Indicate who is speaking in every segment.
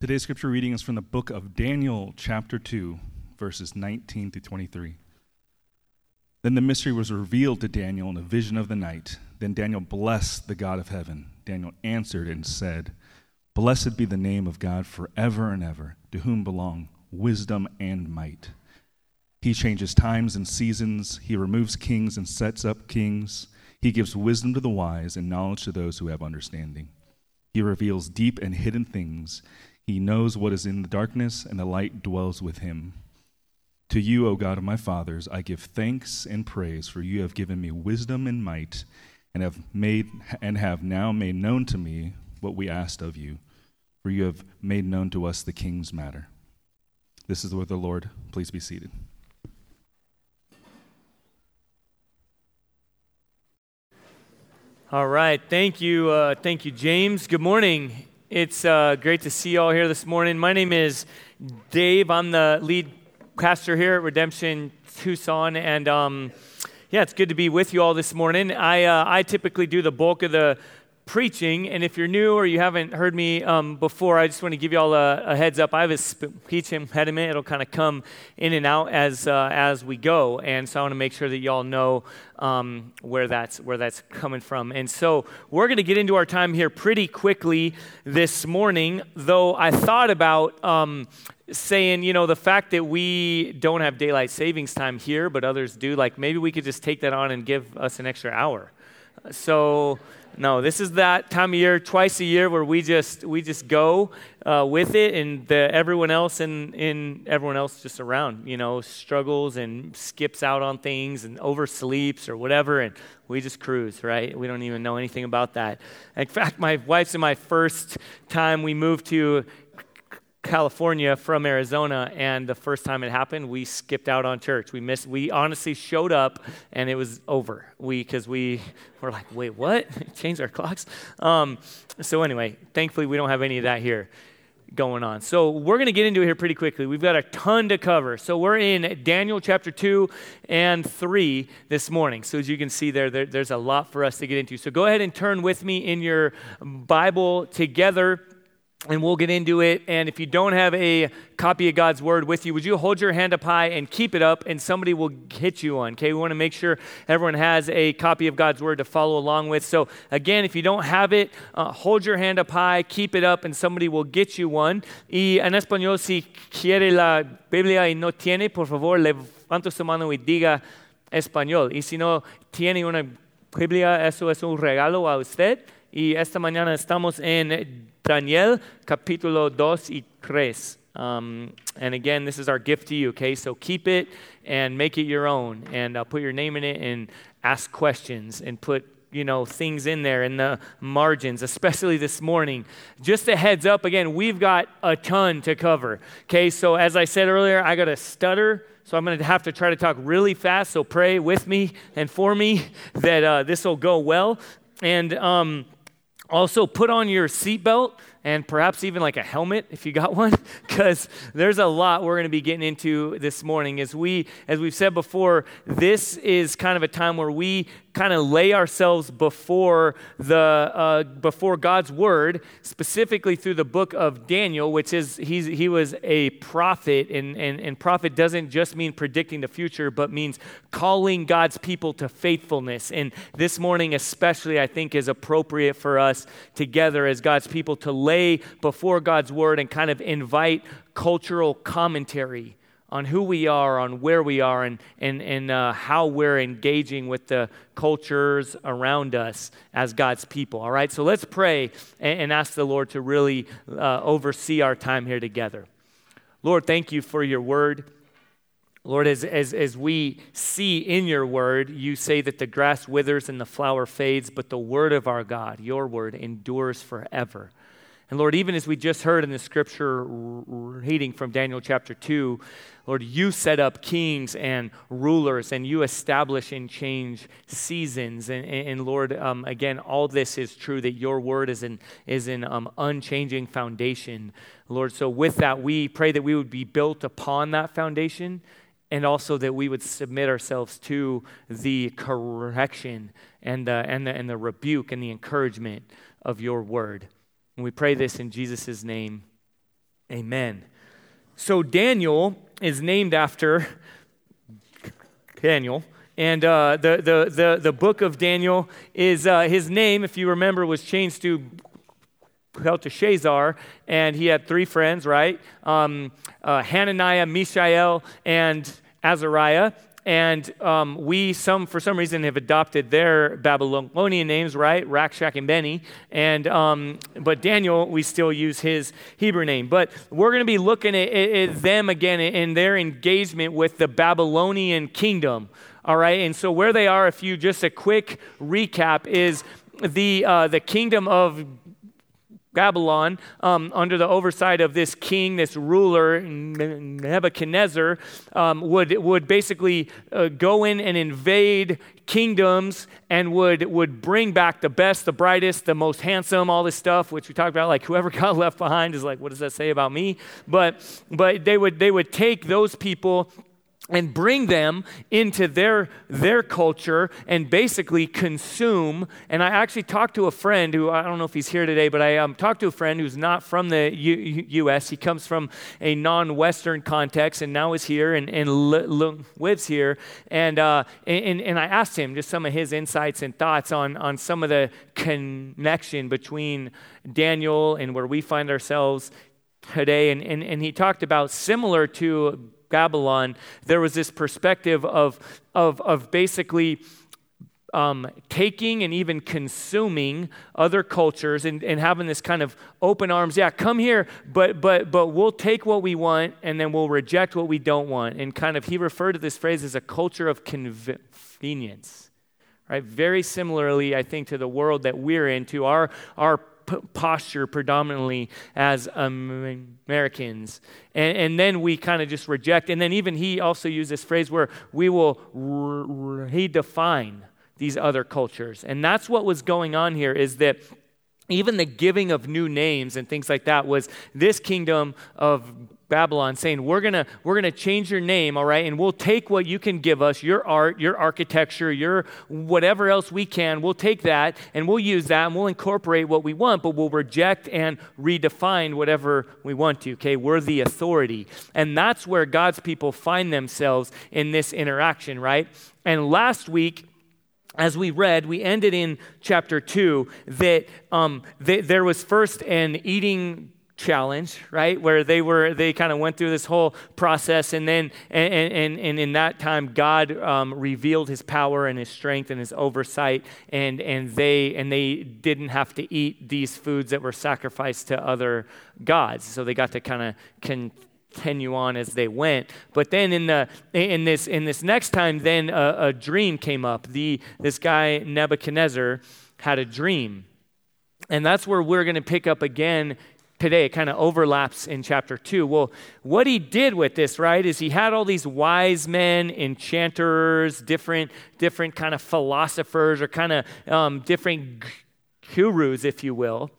Speaker 1: Today's scripture reading is from the book of Daniel, chapter 2, verses 19 through 23. Then the mystery was revealed to Daniel in a vision of the night. Then Daniel blessed the God of heaven. Daniel answered and said, Blessed be the name of God forever and ever, to whom belong wisdom and might. He changes times and seasons, he removes kings and sets up kings. He gives wisdom to the wise and knowledge to those who have understanding. He reveals deep and hidden things. He knows what is in the darkness, and the light dwells with him. To you, O God of my fathers, I give thanks and praise, for you have given me wisdom and might, and have made and have now made known to me what we asked of you. For you have made known to us the king's matter. This is the word of the Lord. Please be seated.
Speaker 2: All right. Thank you. Uh, thank you, James. Good morning. It's uh, great to see you all here this morning. My name is Dave. I'm the lead pastor here at Redemption Tucson. And um, yeah, it's good to be with you all this morning. I, uh, I typically do the bulk of the preaching. And if you're new or you haven't heard me um, before, I just want to give you all a, a, heads up. I have a speech impediment. It'll kind of come in and out as, uh, as we go. And so I want to make sure that y'all know um, where, that's, where that's coming from. And so we're going to get into our time here pretty quickly this morning, though I thought about um, saying, you know, the fact that we don't have daylight savings time here, but others do, like maybe we could just take that on and give us an extra hour. So, no, this is that time of year, twice a year, where we just we just go uh, with it, and the, everyone else and in everyone else just around, you know, struggles and skips out on things and oversleeps or whatever, and we just cruise, right? We don't even know anything about that. In fact, my wife's and my first time we moved to California from Arizona, and the first time it happened, we skipped out on church. We missed. We honestly showed up, and it was over. We because we were like, wait, what? Changed our clocks. Um, so anyway, thankfully we don't have any of that here going on. So we're going to get into it here pretty quickly. We've got a ton to cover. So we're in Daniel chapter 2 and 3 this morning. So as you can see there, there, there's a lot for us to get into. So go ahead and turn with me in your Bible together and we'll get into it. And if you don't have a copy of God's word with you, would you hold your hand up high and keep it up, and somebody will hit you on? Okay, we want to make sure everyone has a copy of God's word to follow along with. So, again, if you don't have it, uh, hold your hand up high, keep it up, and somebody will get you one. Y en español, si quiere la Biblia y no tiene, por favor, levanta su mano y diga español. Y si no tiene una Biblia, eso es un regalo a usted. Y esta mañana estamos en Daniel capítulo 2 y 3. Um, and again, this is our gift to you, okay? So keep it and make it your own. And uh, put your name in it and ask questions and put you know things in there in the margins especially this morning. Just a heads up again we've got a ton to cover okay? So as i said earlier i got a stutter so i'm going to have to try to talk really fast. So pray with me and for me that uh, this will go well. And um, also, put on your seatbelt and perhaps even like a helmet if you got one because there's a lot we're going to be getting into this morning as we as we've said before this is kind of a time where we kind of lay ourselves before the uh, before God's word, specifically through the book of Daniel, which is he's, he was a prophet, and, and, and prophet doesn't just mean predicting the future, but means calling God's people to faithfulness. And this morning, especially, I think is appropriate for us together as God's people to lay before God's word and kind of invite cultural commentary on who we are, on where we are, and, and, and uh, how we're engaging with the cultures around us as God's people. All right, so let's pray and, and ask the Lord to really uh, oversee our time here together. Lord, thank you for your word. Lord, as, as, as we see in your word, you say that the grass withers and the flower fades, but the word of our God, your word, endures forever. And Lord, even as we just heard in the scripture reading from Daniel chapter 2, Lord, you set up kings and rulers and you establish and change seasons. And, and, Lord, um, again, all this is true that your word is an, is an um, unchanging foundation. Lord, so with that, we pray that we would be built upon that foundation and also that we would submit ourselves to the correction and and the, and the rebuke and the encouragement of your word. And we pray this in Jesus' name. Amen. So Daniel is named after Daniel. And uh, the, the, the, the book of Daniel is uh, his name, if you remember, was changed to Belteshazzar, and he had three friends, right? Um, uh, Hananiah, Mishael, and Azariah and um, we some for some reason have adopted their Babylonian names, right? Rakshak and Benny, and um, but Daniel we still use his Hebrew name. But we're going to be looking at, at, them again in their engagement with the Babylonian kingdom. All right, and so where they are, if you just a quick recap, is the uh, the kingdom of Babylon, um, under the oversight of this king, this ruler, Nebuchadnezzar, um, would, would basically uh, go in and invade kingdoms and would, would bring back the best, the brightest, the most handsome, all this stuff, which we talked about. Like whoever got left behind is like, what does that say about me? But, but they, would, they would take those people and bring them into their their culture and basically consume. And i actually talked to a friend who i don't know if he's here today but i um, talked to a friend who's not from the U- us he comes from a non-western context and now is here and, and li- li- lives here. And, uh, and, and i asked him just some of his insights and thoughts on, on some of the connection between daniel and where we find ourselves today. And, and, and he talked about similar to Babylon, there was this perspective of, of, of basically um, taking and even consuming other cultures and, and having this kind of open arms yeah come here but but but we'll take what we want and then we'll reject what we don't want. And kind of he referred to this phrase as a culture of convenience right? Very similarly i think to the world that we're in to our our posture predominantly as Americans. And, and then we kind of just reject. And then even he also used this phrase where we will redefine these other cultures. And that's what was going on here is that even the giving of new names and things like that was this kingdom of Babylon saying, We're gonna, we're gonna change your name, all right, and we'll take what you can give us, your art, your architecture, your whatever else we can, we'll take that and we'll use that and we'll incorporate what we want, but we'll reject and redefine whatever we want to. Okay, we're the authority. And that's where God's people find themselves in this interaction, right? And last week, as we read, we ended in chapter 2 that, um, that there was first an eating challenge right? Where they were they kind of went through this whole process and then and, and, and in that time god um, revealed his power and his strength and his oversight and and they and they didn't have to eat these foods that were sacrificed to other gods. So they got to kind of continue on as they went. But then in the in this in this next time then a, a dream came up. The this guy nebuchadnezzar had a dream. And that's where we're going to pick up again today. It kind of overlaps in chapter 2. Well, what he did with this, right, is he had all these wise men, enchanters, different, different kind of philosophers, or kind of um, different gurus, if you will.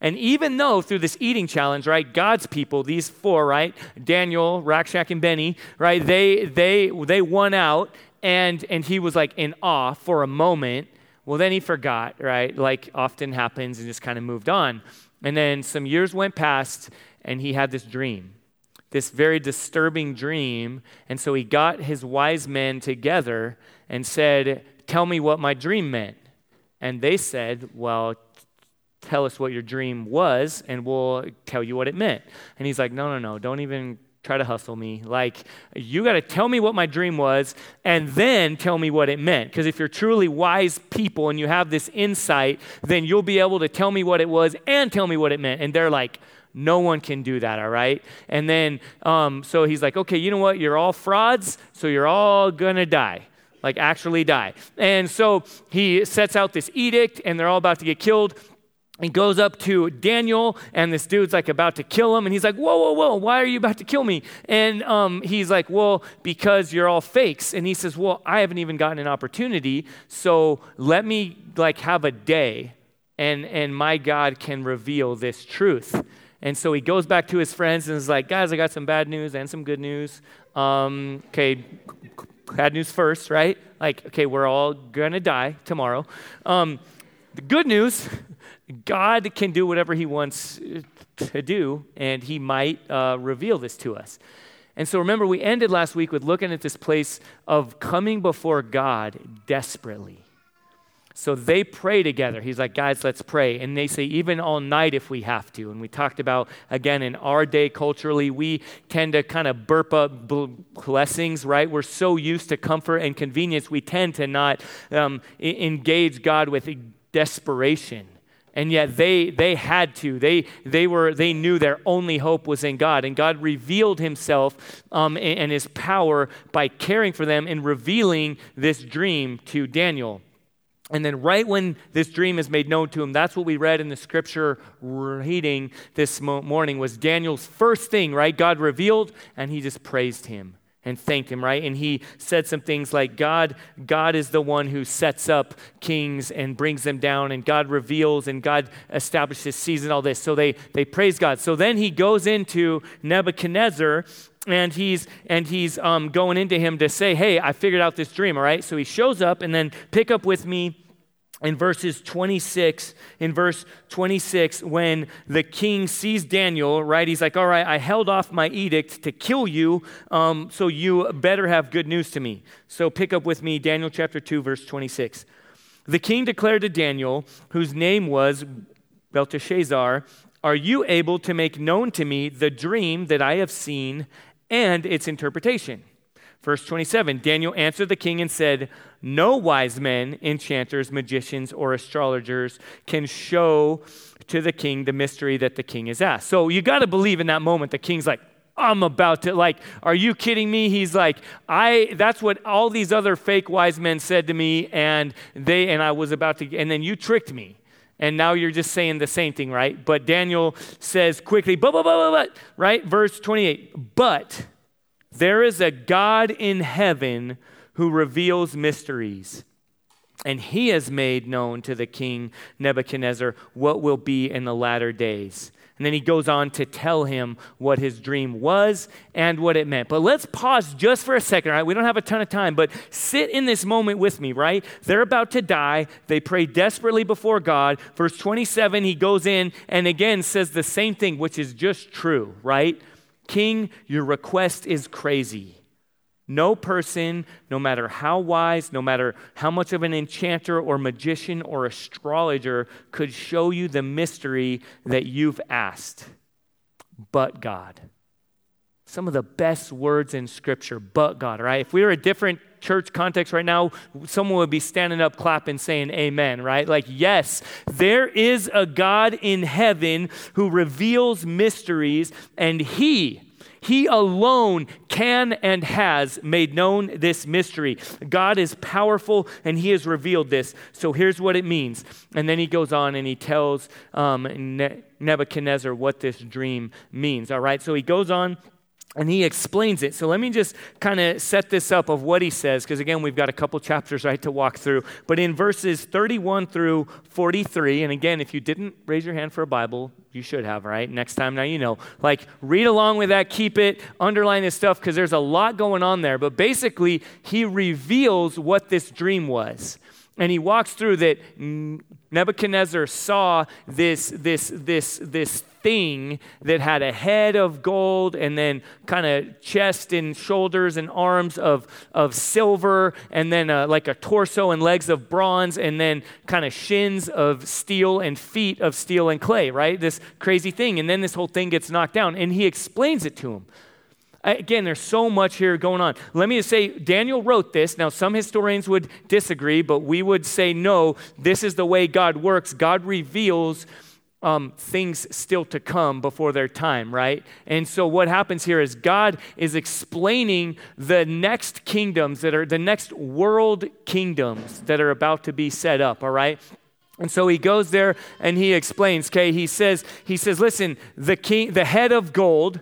Speaker 2: And even though through this eating challenge, right, God's people, these four, right, Daniel, Rakshak, and Benny, right, they they they won out, and and he was like in awe for a moment. Well, then he forgot, right, like often happens, and just kind of moved on. And then some years went past, and he had this dream, this very disturbing dream. And so he got his wise men together and said, Tell me what my dream meant. And they said, Well, tell us what your dream was, and we'll tell you what it meant. And he's like, No, no, no, don't even try to hustle me. Like, you got to tell me what my dream was and then tell me what it meant. Because if you're truly wise people and you have this insight, then you'll be able to tell me what it was and tell me what it meant. And they're like, no one can do that, all right? And then, um, so he's like, okay, you know what? You're all frauds, so you're all gonna die like actually die. And so he sets out this edict, and they're all about to get killed he goes up to Daniel, and this dude's like about to kill him, and he's like, "Whoa, whoa, whoa! Why are you about to kill me?" And um, he's like, "Well, because you're all fakes." And he says, "Well, I haven't even gotten an opportunity, so let me like have a day, and and my God can reveal this truth." And so he goes back to his friends and is like, "Guys, I got some bad news and some good news. Um, okay, bad news first, right? Like, okay, we're all gonna die tomorrow." Um, the good news God can do whatever he wants to do, and he might uh, reveal this to us. And so remember, we ended last week with looking at this place of coming before God desperately. So they pray together. He's like, guys, let's pray. And they say, even all night if we have to. And we talked about, again, in our day culturally, we tend to kind of burp up blessings, right? We're so used to comfort and convenience, we tend to not um, engage God with desperation and yet they they had to. They they were they knew their only hope was in god. And god revealed himself um, and, and his power by caring for them and revealing this dream to daniel. And then, right when this dream is made known to him, that's what we read in the scripture reading this morning was Daniel's first thing, right? God revealed, and he just praised him and thank him, right? And he said some things like God God is the one who sets up kings and brings them down and God reveals and God establishes season all this. So they they praise God. So then he goes into Nebuchadnezzar and he's and he's um, going into him to say, "Hey, I figured out this dream." All right, so he shows up, and then pick up with me in verses 26 in verse 26 when the king sees daniel right he's like all right i held off my edict to kill you um, so you better have good news to me. So pick up with me daniel chapter 2 verse 26 the king declared to daniel whose name was belteshazzar are you able to make known to me the dream that i have seen and its interpretation Verse 27 Daniel answered the king and said, No wise men, enchanters, magicians, or astrologers can show to the king the mystery that the king has asked. So you got to believe in that moment the king's like, I'm about to like, are you kidding me? He's like, I that's what all these other fake wise men said to me, and they and I was about to, and then you tricked me. And now you're just saying the same thing, right? But Daniel says quickly, but, but, but, but, right? Verse 28, but there is a God in heaven who reveals mysteries. And he has made known to the king Nebuchadnezzar what will be in the latter days. And then he goes on to tell him what his dream was and what it meant. But let's pause just for a second, right? We don't have a ton of time, but sit in this moment with me, right? They're about to die. They pray desperately before God. Verse 27, he goes in and again says the same thing, which is just true, right? King, your request is crazy. No person, no matter how wise, no matter how much of an enchanter or magician or astrologer, could show you the mystery that you've asked, but God. Some of the best words in Scripture, but God, right? If we were a different church context right now, someone would be standing up, clapping, saying amen, right? Like, yes, there is a God in heaven who reveals mysteries, and He, he alone can and has made known this mystery. God is powerful and He has revealed this. So here's what it means. And then He goes on and He tells um, Nebuchadnezzar what this dream means. All right, so He goes on and he explains it. So let me just kind of set this up of what he says, because again, we've got a couple chapters right to walk through. But in verses 31 through 43, and again, if you didn't raise your hand for a Bible, you should have, right? Next time, now you know. Like, read along with that, keep it, underline this stuff, because there's a lot going on there. But basically, he reveals what this dream was. And he walks through that Nebuchadnezzar saw this, this, this, this thing that had a head of gold and then kind of chest and shoulders and arms of, of silver and then uh, like a torso and legs of bronze and then kind of shins of steel and feet of steel and clay, right? This crazy thing. And then this whole thing gets knocked down and he explains it to him. Again, there's so much here going on. Let me just say, Daniel wrote this. Now, some historians would disagree, but we would say, no, this is the way God works. God reveals um, things still to come before their time, right? And so what happens here is God is explaining the next kingdoms that are the next world kingdoms that are about to be set up, all right? And so he goes there and he explains, okay? He says, he says, listen, the king, the head of gold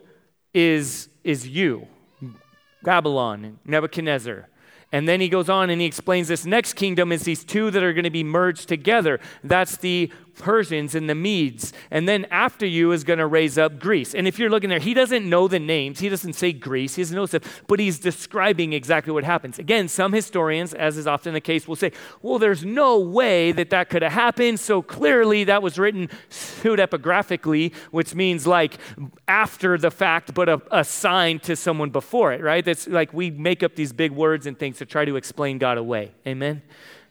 Speaker 2: is is you, Babylon, Nebuchadnezzar. And then he goes on and he explains this next kingdom is these two that are going to be merged together. That's the Persians and the Medes. And then after you is going to raise up Greece. And if you're looking there, he doesn't know the names. He doesn't say Greece. He doesn't know stuff, but he's describing exactly what happens. Again, some historians, as is often the case, will say, well, there's no way that that could have happened. So clearly that was written pseudepigraphically, which means like after the fact, but a, assigned to someone before it, right? That's like we make up these big words and things to try to explain God away. Amen?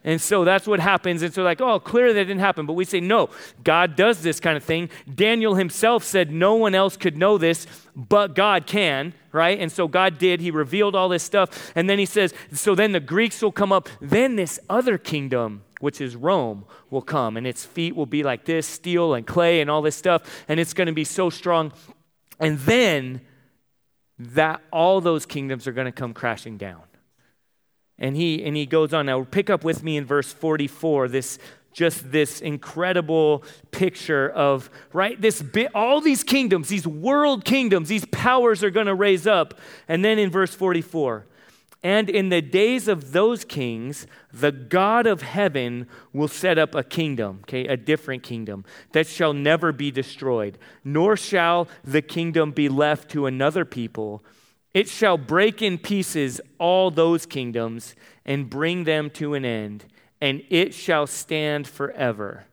Speaker 2: And so that's what happens. And so, like, oh, clearly that didn't happen. But we say, no, God does this kind of thing. Daniel himself said no one else could know this, but God can, right? And so God did. He revealed all this stuff. And then he says, so then the Greeks will come up. Then this other kingdom, which is Rome, will come. And its feet will be like this steel and clay and all this stuff. And it's going to be so strong. And then that all those kingdoms are going to come crashing down. And he, and he goes on. Now, pick up with me in verse 44, this just this incredible picture of right this bit, all these kingdoms these world kingdoms these powers are going to raise up and then in verse 44 and in the days of those kings the god of heaven will set up a kingdom okay a different kingdom that shall never be destroyed nor shall the kingdom be left to another people it shall break in pieces all those kingdoms and bring them to an end, and it shall stand forever.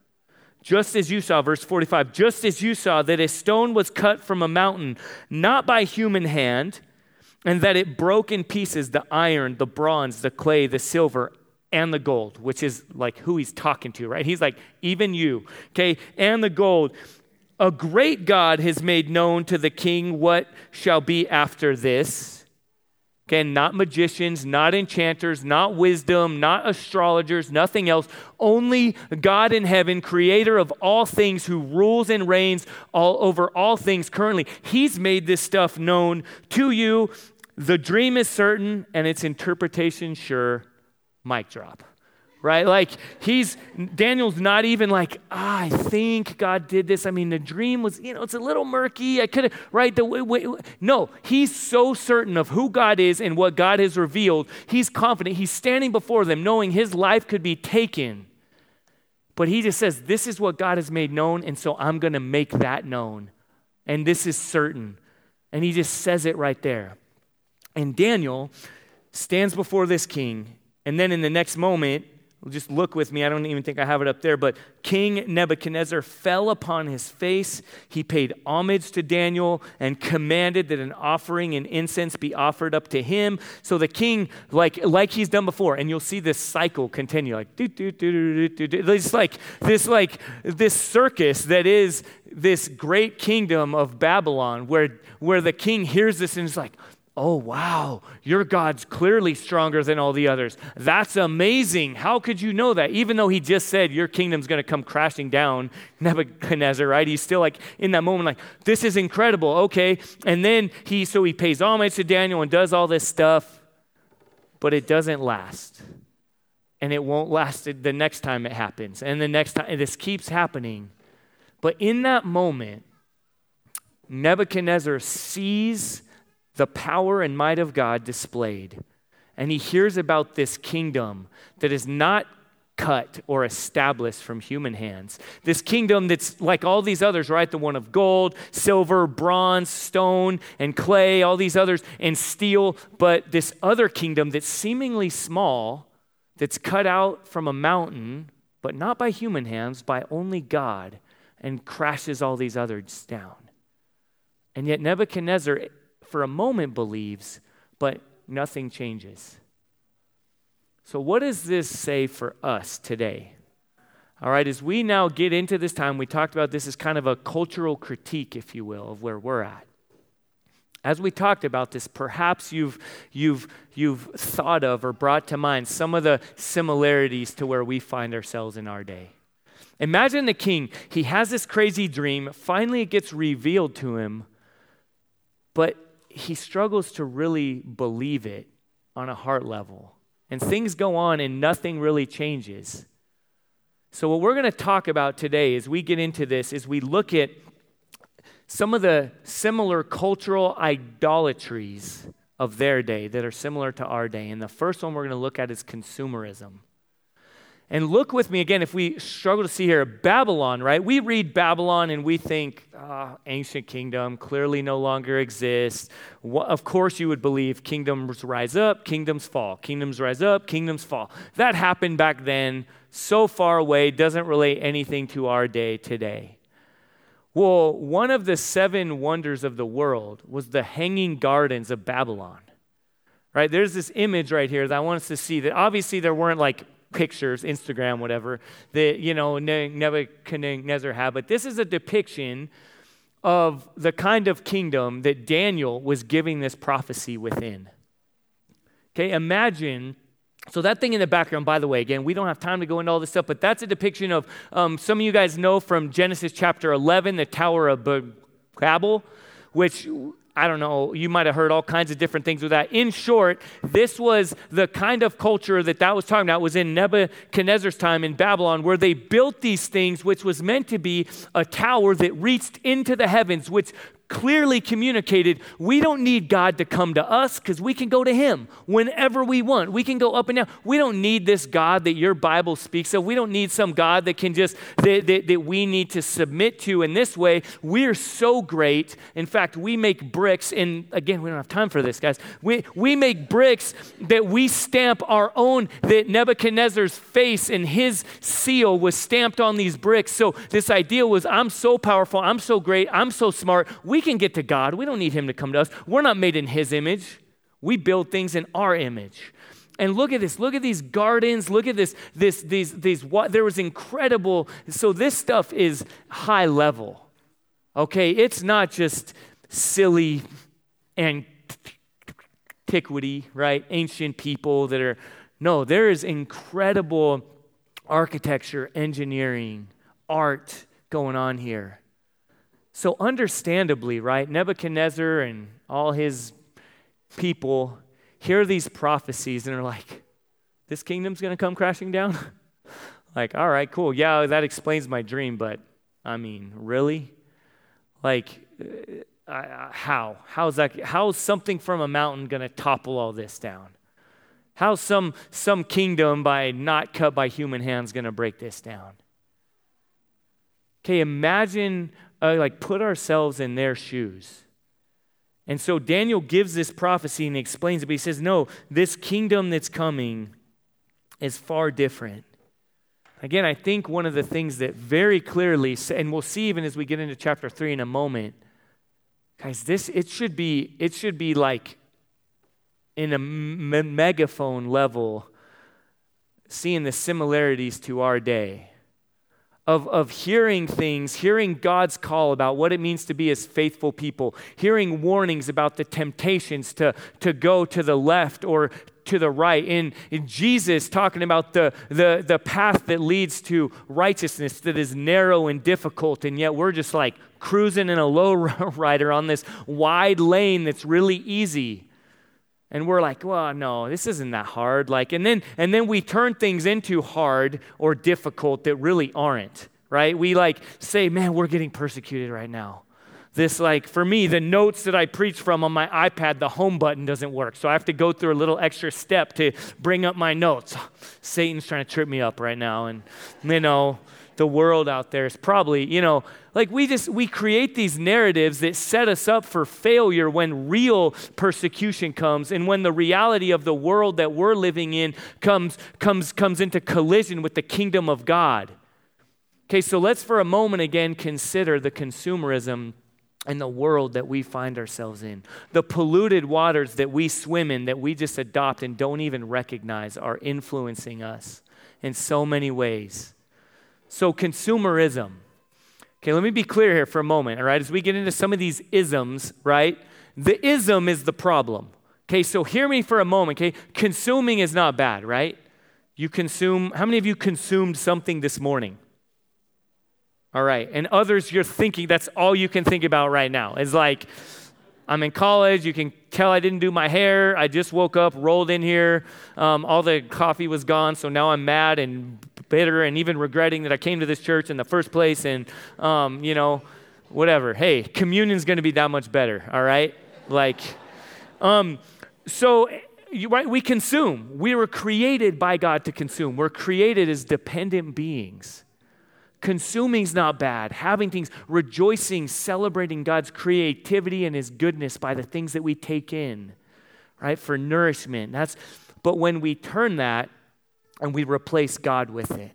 Speaker 2: Just as you saw, verse 45, just as you saw that a stone was cut from a mountain, not by human hand, and that it broke in pieces the iron, the bronze, the clay, the silver, and the gold, which is like who he's talking to, right? He's like, even you, okay, and the gold a great God has made known to the king what shall be after this. Again, not magicians, not enchanters, not wisdom, not astrologers, nothing else. Only God in heaven, creator of all things, who rules and reigns all over all things currently. He's made this stuff known to you. The dream is certain and its interpretation sure. Mic drop right? Like he's Daniel's not even like, ah, I think God did this. I mean, the dream was, you know, it's a little murky. I could have, right? The way, no, he's so certain of who God is and what God has revealed. He's confident. He's standing before them, knowing his life could be taken. But he just says, This is what God has made known, and so I'm going to make that known. And this is certain. And he just says it right there. And Daniel stands before this king, and then in the next moment, just look with me. I don't even think I have it up there, but King Nebuchadnezzar fell upon his face. He paid homage to Daniel and commanded that an offering and incense be offered up to him. So the king, like, like he's done before, and you'll see this cycle continue, like do, do, do, do, do, do. It's like this, like this circus that is this great kingdom of Babylon, where where the king hears this and is like, Oh, wow, your God's clearly stronger than all the others. That's amazing. How could you know that? Even though he just said your kingdom's going to come crashing down, Nebuchadnezzar, right? He's still like in that moment, like, this is incredible. Okay. And then he, so he pays homage to Daniel and does all this stuff, but it doesn't last. And it won't last the next time it happens. And the next time, this keeps happening. But in that moment, Nebuchadnezzar sees the power and might of God displayed. And he hears about this kingdom that is not cut or established from human hands. This kingdom that's like all these others, right? The one of gold, silver, bronze, stone, and clay, all these others, and steel. But this other kingdom that's seemingly small, that's cut out from a mountain, but not by human hands, by only God, and crashes all these others down. And yet Nebuchadnezzar for a moment believes, but nothing changes. So, what does this say for us today? All right, as we now get into this time, we talked about this as kind of a cultural critique, if you will, of where we're at. As we talked about this, perhaps you've, you've, you've thought of or brought to mind some of the similarities to where we find ourselves in our day. Imagine the king, he has this crazy dream, finally it gets revealed to him, but he struggles to really believe it on a heart level. And things go on and nothing really changes. So, what we're going to talk about today as we get into this is we look at some of the similar cultural idolatries of their day that are similar to our day. And the first one we're going to look at is consumerism. And look with me again, if we struggle to see here, Babylon, right? We read Babylon and we think, oh, ancient kingdom clearly no longer exists. Of course, you would believe kingdoms rise up, kingdoms fall. Kingdoms rise up, kingdoms fall. That happened back then, so far away, doesn't relate anything to our day today. Well, one of the seven wonders of the world was the hanging gardens of Babylon. Right? There's this image right here that I want us to see that obviously there weren't like pictures, Instagram, whatever, that, you know, Nebuchadnezzar had. But this is a depiction of the kind of kingdom that Daniel was giving this prophecy within. Okay, imagine. So, that thing in the background, by the way, again, we don't have time to go into all this stuff, but that's a depiction of um, some of you guys know from Genesis chapter 11, the Tower of Babel, which I don't know, you might have heard all kinds of different things with that. In short, this was the kind of culture that that was talking about it was in Nebuchadnezzar's time in Babylon where they built these things which was meant to be a tower that reached into the heavens which clearly communicated we don't need God to come to us because we can go to Him whenever we want. We can go up and down. We don't need this God that your Bible speaks of. We don't need some God that can just, that, that, that we need to submit to in this way. We're so great. In fact, we make bricks, and again, we don't have time for this, guys. We, we make bricks that we stamp our own, that Nebuchadnezzar's face and his seal was stamped on these bricks. So this idea was I'm so powerful, I'm so great, I'm so smart. We can get to God. We don't need Him to come to us. We're not made in His image. We build things in our image. And look at this. Look at these gardens. Look at this. This. These. These. What? There was incredible. So this stuff is high level. Okay, it's not just silly antiquity, right? Ancient people that are. No, there is incredible architecture, engineering, art going on here. So, understandably, right, Nebuchadnezzar and all his people hear these prophecies and are like, this kingdom's going to come crashing down? like, all right, cool. Yeah, that explains my dream, but I mean, really? Like, uh, how? How's that? How's something from a mountain going to topple all this down? How's some, some kingdom by not cut by human hands going to break this down? Okay, imagine uh, like put ourselves in their shoes. And so Daniel gives this prophecy and explains it, but he says, no, this kingdom that's coming is far different. Again, I think one of the things that very clearly, and we'll see even as we get into chapter three in a moment, guys, this it should be it should be like in a me- megaphone level, seeing the similarities to our day of, of hearing things, hearing God's call about what it means to be as faithful people, hearing warnings about the temptations to, to go to the left or to the right. In, in Jesus talking about the, the, the path that leads to righteousness that is narrow and difficult, and yet we're just like cruising in a low rider on this wide lane that's really easy and we're like well no this isn't that hard. Like and then and then we turn things into hard or difficult that really aren't right? We like say man we're getting persecuted right now. This like for me the notes that i preach from on my ipad the home button doesn't work. So i have to go through a little extra step to bring up my notes. Satan's trying to trip me up right now. And you know the world out there is probably, you know, like we just we create these narratives that set us up for failure when real persecution comes and when the reality of the world that we're living in comes comes comes into collision with the kingdom of God. Okay, so let's for a moment again consider the consumerism and the world that we find ourselves in. The polluted waters that we swim in, that we just adopt and don't even recognize, are influencing us in so many ways. So, consumerism. Okay, let me be clear here for a moment, all right? As we get into some of these isms, right? The ism is the problem. Okay, so hear me for a moment, okay? Consuming is not bad, right? You consume, how many of you consumed something this morning? All right, and others you're thinking that's all you can think about right now. It's like, I'm in college. You can tell I didn't do my hair. I just woke up, rolled in here. Um, all the coffee was gone, so now I'm mad and bitter and even regretting that I came to this church in the first place and, um, you know, whatever. Hey, communion's going to be that much better, all right? Like, um, so right, we consume. We were created by God to consume. We're created as dependent beings. Consuming's not bad. Having things, rejoicing, celebrating God's creativity and His goodness by the things that we take in, right, for nourishment. That's, but when we turn that and we replace God with it,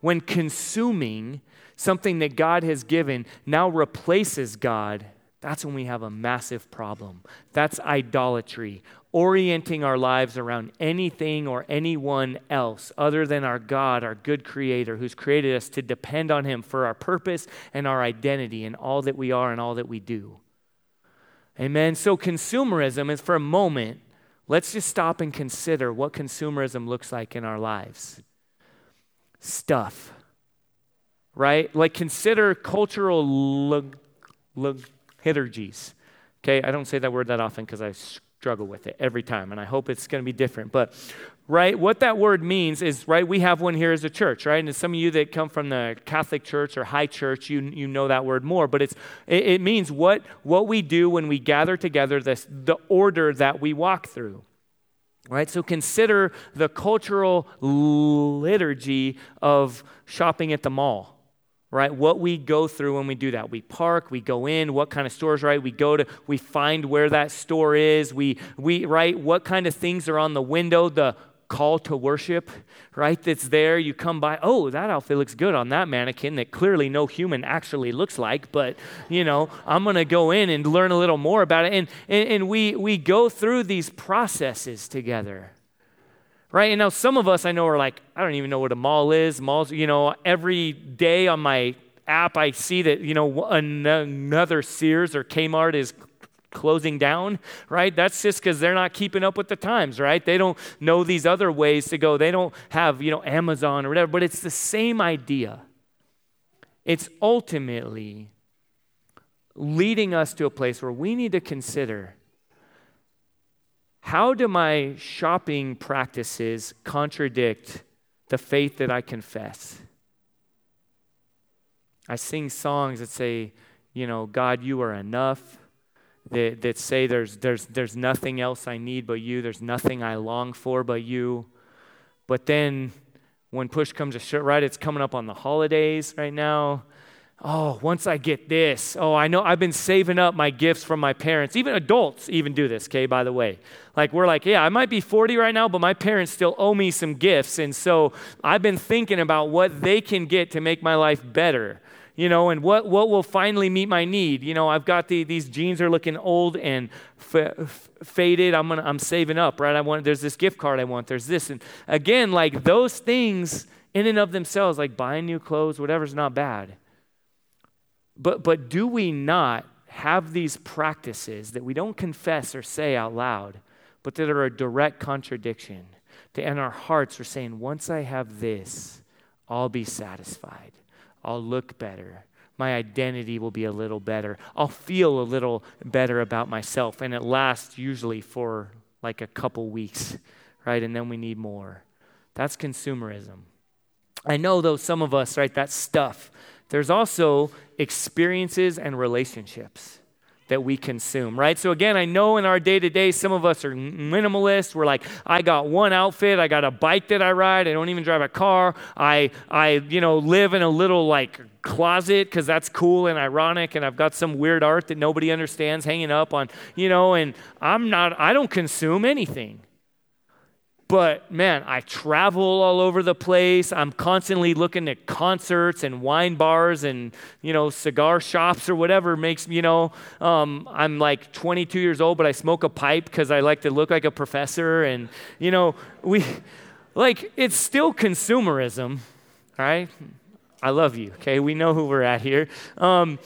Speaker 2: when consuming something that God has given now replaces God, that's when we have a massive problem. That's idolatry, orienting our lives around anything or anyone else other than our God, our good creator, who's created us to depend on Him for our purpose and our identity and all that we are and all that we do. Amen. So, consumerism is for a moment, let's just stop and consider what consumerism looks like in our lives. Stuff, right? Like, consider cultural liturgies. Okay, I don't say that word that often because I struggle with it every time, and I hope it's going to be different. But, right, what that word means is, right, we have one here as a church, right? And some of you that come from the Catholic Church or High Church, you, you know that word more. But it's, it, it means what, what we do when we gather together, this, the order that we walk through. Right? So consider the cultural liturgy of shopping at the mall right? What we go through when we do that. We park, we go in, what kind of stores, right? We go to, we find where that store is, we, we, right? What kind of things are on the window, the call to worship, right? That's there. You come by, oh, that outfit looks good on that mannequin that clearly no human actually looks like, but, you know, I'm going to go in and learn a little more about it. And, and, and we, we go through these processes together right? And now some of us I know are like, I don't even know what a mall is. Malls, you know, every day on my app I see that, you know, another Sears or Kmart is closing down, right? That's just because they're not keeping up with the times, right? They don't know these other ways to go. They don't have, you know, Amazon or whatever, but it's the same idea. It's ultimately leading us to a place where we need to consider how do my shopping practices contradict the faith that I confess? I sing songs that say, you know, God, you are enough. That, that say there's, there's, there's nothing else I need but you. There's nothing I long for but you. But then when push comes to shove, right, it's coming up on the holidays right now oh, once I get this, oh, I know I've been saving up my gifts from my parents. Even adults even do this, okay, by the way. Like, we're like, yeah, I might be 40 right now, but my parents still owe me some gifts. And so I've been thinking about what they can get to make my life better. You know, and what, what will finally meet my need? You know, I've got the, these jeans are looking old and f- faded. I'm gonna, I'm saving up, right? I want. There's this gift card I want. There's this, and again, like those things in and of themselves, like buying new clothes, whatever's not bad but, but do we not have these practices that we don't confess or say out loud, but that are a direct contradiction? To, and our hearts are saying, once I have this, I'll be satisfied. I'll look better. My identity will be a little better. I'll feel a little better about myself. And it lasts usually for like a couple weeks, right? And then we need more. That's consumerism. I know, though, some of us, right, that stuff there's also experiences and relationships that we consume, right? So again, I know in our day to day, some of us are minimalists. We're like, I got one outfit, I got a bike that I ride, I don't even drive a car. I, I, you know, live in a little like closet because that's cool and ironic, and I've got some weird art that nobody understands hanging up on, you know, and I'm not, I don't consume anything. But man, I travel all over the place. I'm constantly looking at concerts and wine bars and, you know, cigar shops or whatever makes, you know, um, I'm like 22 years old, but I smoke a pipe because I like to look like a professor. And, you know, we, like, it's still consumerism, right? I love you, okay? We know who we're at here, um,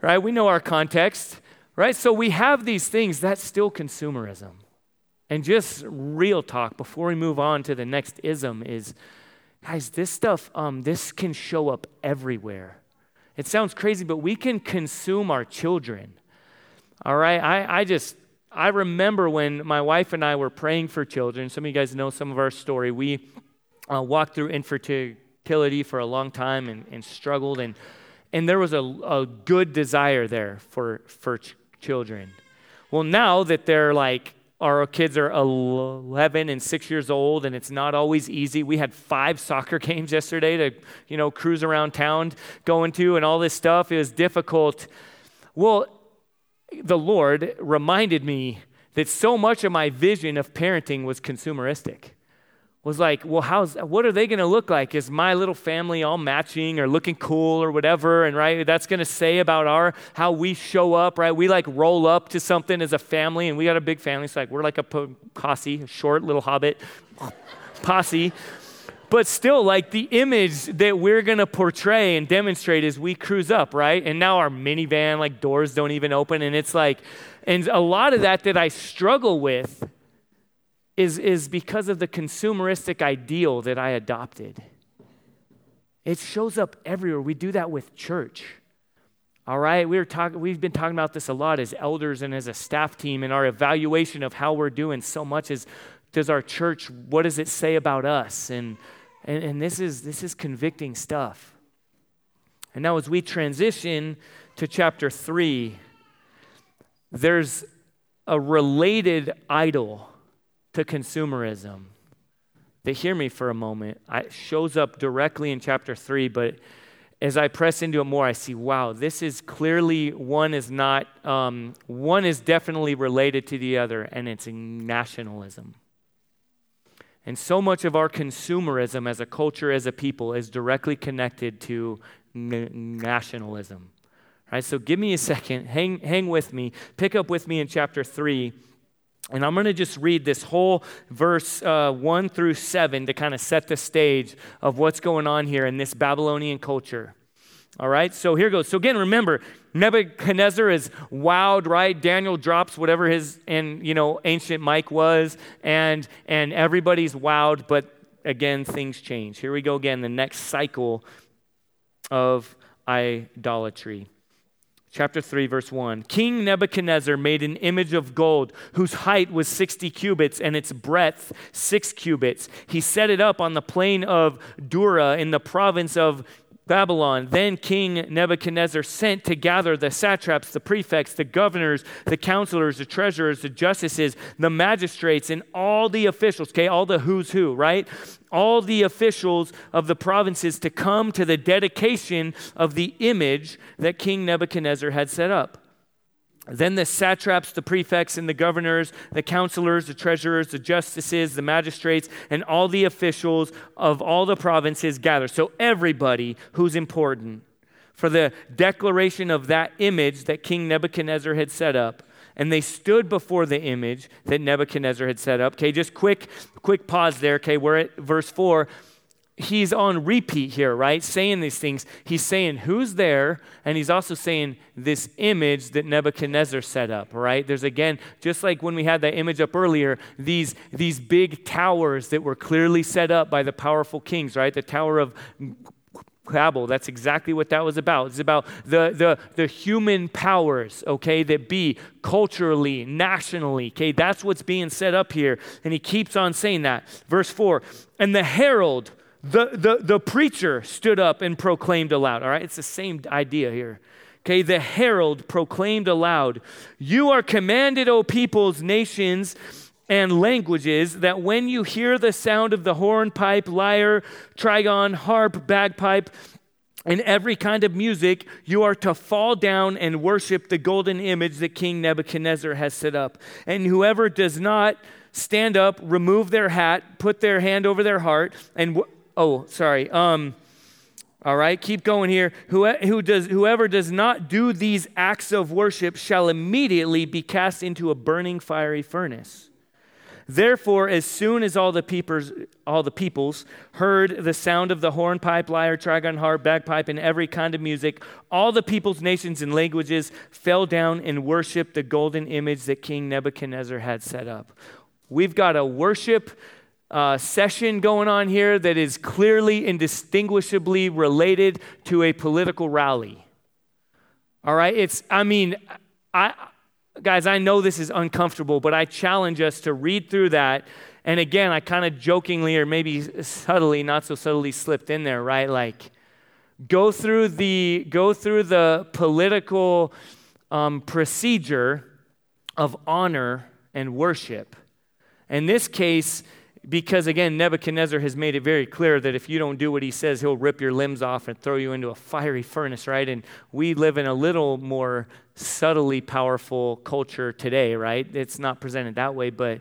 Speaker 2: right? We know our context, right? So we have these things, that's still consumerism. And just real talk before we move on to the next ism is guys, this stuff, um, this can show up everywhere. It sounds crazy, but we can consume our children. All right? I, I just, I remember when my wife and I were praying for children. Some of you guys know some of our story. We uh, walked through infertility for a long time and, and struggled, and, and there was a, a good desire there for, for ch- children. Well, now that they're like our kids are 11 and 6 years old and it's not always easy. We had five soccer games yesterday to you know cruise around town going to and all this stuff it was difficult. Well the lord reminded me that so much of my vision of parenting was consumeristic was like, well, how's what are they going to look like? Is my little family all matching or looking cool or whatever? And right, that's going to say about our how we show up, right? We like roll up to something as a family, and we got a big family. It's like we're like a posse, a short little hobbit posse. But still, like the image that we're to portray and demonstrate is we cruise up, right? And now our minivan, like doors don't even open. And it's like, and a lot of that that I struggle with is, is because of the consumeristic ideal that I adopted. It shows up everywhere. We do that with church. All right, we were talking, we've been talking about this a lot as elders and as a staff team and our evaluation of how we're doing so much is does our church, what does it say about us? And, and, and this, is, this is convicting stuff. And now, as we transition to chapter three, there's a related idol to consumerism. That hear me for a moment. It shows up directly in chapter 3 but as i press into it more i see wow this is clearly one is not um, one is definitely related to the other and it's nationalism. And so much of our consumerism as a culture as a people is directly connected to n- nationalism. Right so give me a second. Hang, hang with me. Pick up with me in chapter 3 and I'm going to just read this whole verse uh, 1 through 7 to kind of set the stage of what's going on here in this Babylonian culture. All right, so here goes. So again, remember, Nebuchadnezzar is wowed, right? Daniel drops whatever his and you know ancient mic was, and and everybody's wowed, but again, things change. Here we go again, the next cycle of idolatry. Chapter 3, verse 1. King Nebuchadnezzar made an image of gold whose height was 60 cubits and its breadth 6 cubits. He set it up on the plain of Dura in the province of Babylon. Then King Nebuchadnezzar sent to gather the satraps, the prefects, the governors, the counselors, the treasurers, the justices, the magistrates, and all the officials, okay, all the who's who, right? All the officials of the provinces to come to the dedication of the image that King Nebuchadnezzar had set up. Then the satraps, the prefects, and the governors, the counselors, the treasurers, the justices, the magistrates, and all the officials of all the provinces gather. So everybody who's important for the declaration of that image that King Nebuchadnezzar had set up. And they stood before the image that Nebuchadnezzar had set up. Okay, just quick, quick pause there. Okay, we're at verse 4 he's on repeat here, right? Saying these things. He's saying who's there, and he's also saying this image that Nebuchadnezzar set up, right? There's again, just like when we had that image up earlier, these, these big towers that were clearly set up by the powerful kings, right? The Tower of Babel. That's exactly what that was about. It's about the, the, the human powers, okay, that be culturally, nationally, okay? That's what's being set up here. And he keeps on saying that. Verse 4 And the herald the, the, the preacher stood up and proclaimed aloud. All right, it's the same idea here. Okay, the herald proclaimed aloud, You are commanded, O peoples, nations, and languages, that when you hear the sound of the horn, pipe, lyre, trigon, harp, bagpipe, and every kind of music, you are to fall down and worship the golden image that King Nebuchadnezzar has set up. And whoever does not stand up, remove their hat, put their hand over their heart, and Oh, sorry. Um, all right, keep going here. Who, who does, whoever does not do these acts of worship shall immediately be cast into a burning fiery furnace. Therefore, as soon as all the, peepers, all the peoples heard the sound of the hornpipe, lyre, trigon, harp, bagpipe, and every kind of music, all the peoples, nations, and languages fell down and worshiped the golden image that King Nebuchadnezzar had set up. We've got a worship uh, session going on here that is clearly indistinguishably related to a political rally. All right? It's, I mean, I, guys, I know this is uncomfortable, but I challenge us to read through that. And again, I kind of jokingly or maybe subtly, not so subtly slipped in there, right? Like, go through the, go through the political um, procedure of honor and worship. In this case, because again, Nebuchadnezzar has made it very clear that if you don't do what he says, he'll rip your limbs off and throw you into a fiery furnace, right? And we live in a little more subtly powerful culture today, right? It's not presented that way, but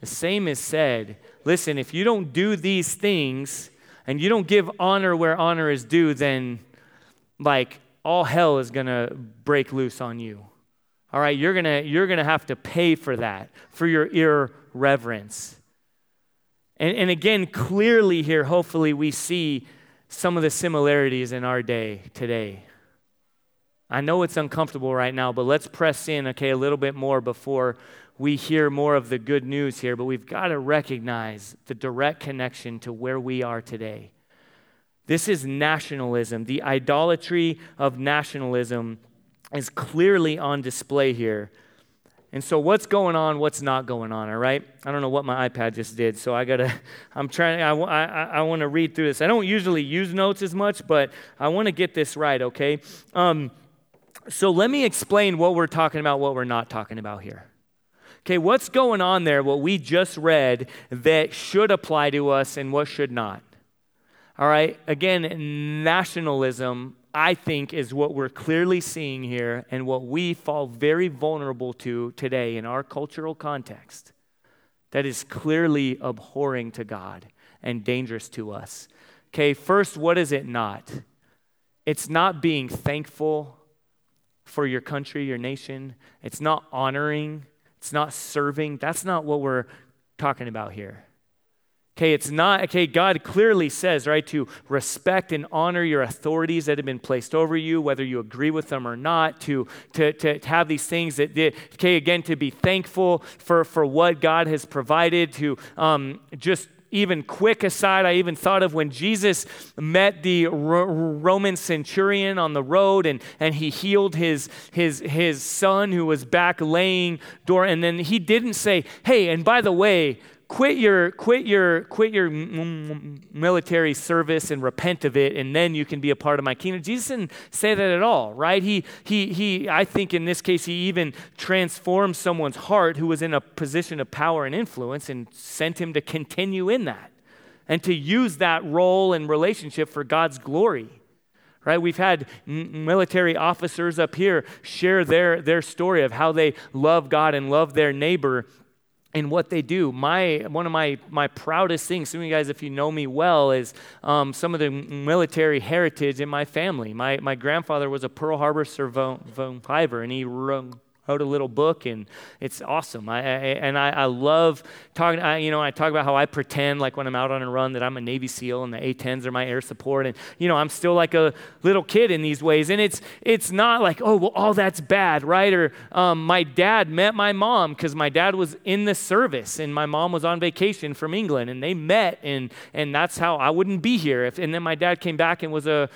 Speaker 2: the same is said. Listen, if you don't do these things and you don't give honor where honor is due, then like all hell is going to break loose on you. All right, you're going to you're going to have to pay for that, for your irreverence. And, and again, clearly here, hopefully, we see some of the similarities in our day today. I know it's uncomfortable right now, but let's press in, okay, a little bit more before we hear more of the good news here. But we've got to recognize the direct connection to where we are today. This is nationalism. The idolatry of nationalism is clearly on display here. And so, what's going on? What's not going on? All right. I don't know what my iPad just did, so I gotta. I'm trying. I, I, I want to read through this. I don't usually use notes as much, but I want to get this right. Okay. Um, so let me explain what we're talking about, what we're not talking about here. Okay, what's going on there? What we just read that should apply to us and what should not. All right. Again, nationalism I think, is what we're clearly seeing here and what we fall very vulnerable to today in our cultural context that is clearly abhorring to God and dangerous to us. Okay, first, what is it not? It's not being thankful for your country, your nation. It's not honoring. It's not serving. That's not what we're talking about here. Okay, it's not, okay, God clearly says, right, to respect and honor your authorities that have been placed over you, whether you agree with them or not, to, to, to have these things that, okay, again, to be thankful for, for what God has provided, to um, just even quick aside, I even thought of when Jesus met the Roman centurion on the road and, and he healed his, his, his son who was back laying door. And then he didn't say, hey, and by the way, quit your quit your quit your military service and repent of it and then you can be a part of my kingdom. Jesus didn't say that at all right? He he he i think in this case he even transformed someone's heart who was in a position of power and influence and sent him to continue in that and to use that role and relationship for god's glory right? We've had military officers up here share their their story of how they love god and love their neighbor in what they do. My one of my my proudest things, some of you guys, if you know me well, is um, some of the military heritage in my family. My my grandfather was a Pearl Harbor survivor, and he wrote wrote a little book, and it's awesome. I, I and I, I, love talking. I, you know, I talk about how I pretend like when I'm out on a run that I'm a Navy SEAL and the A-10s are my air support, and you know, I'm still like a little kid in these ways. And it's it's not like oh well, all that's bad, right? Or um, my dad met my mom because my dad was in the service, and my mom was on vacation from England, and they met, and and that's how I wouldn't be here. If, and then my dad came back and was a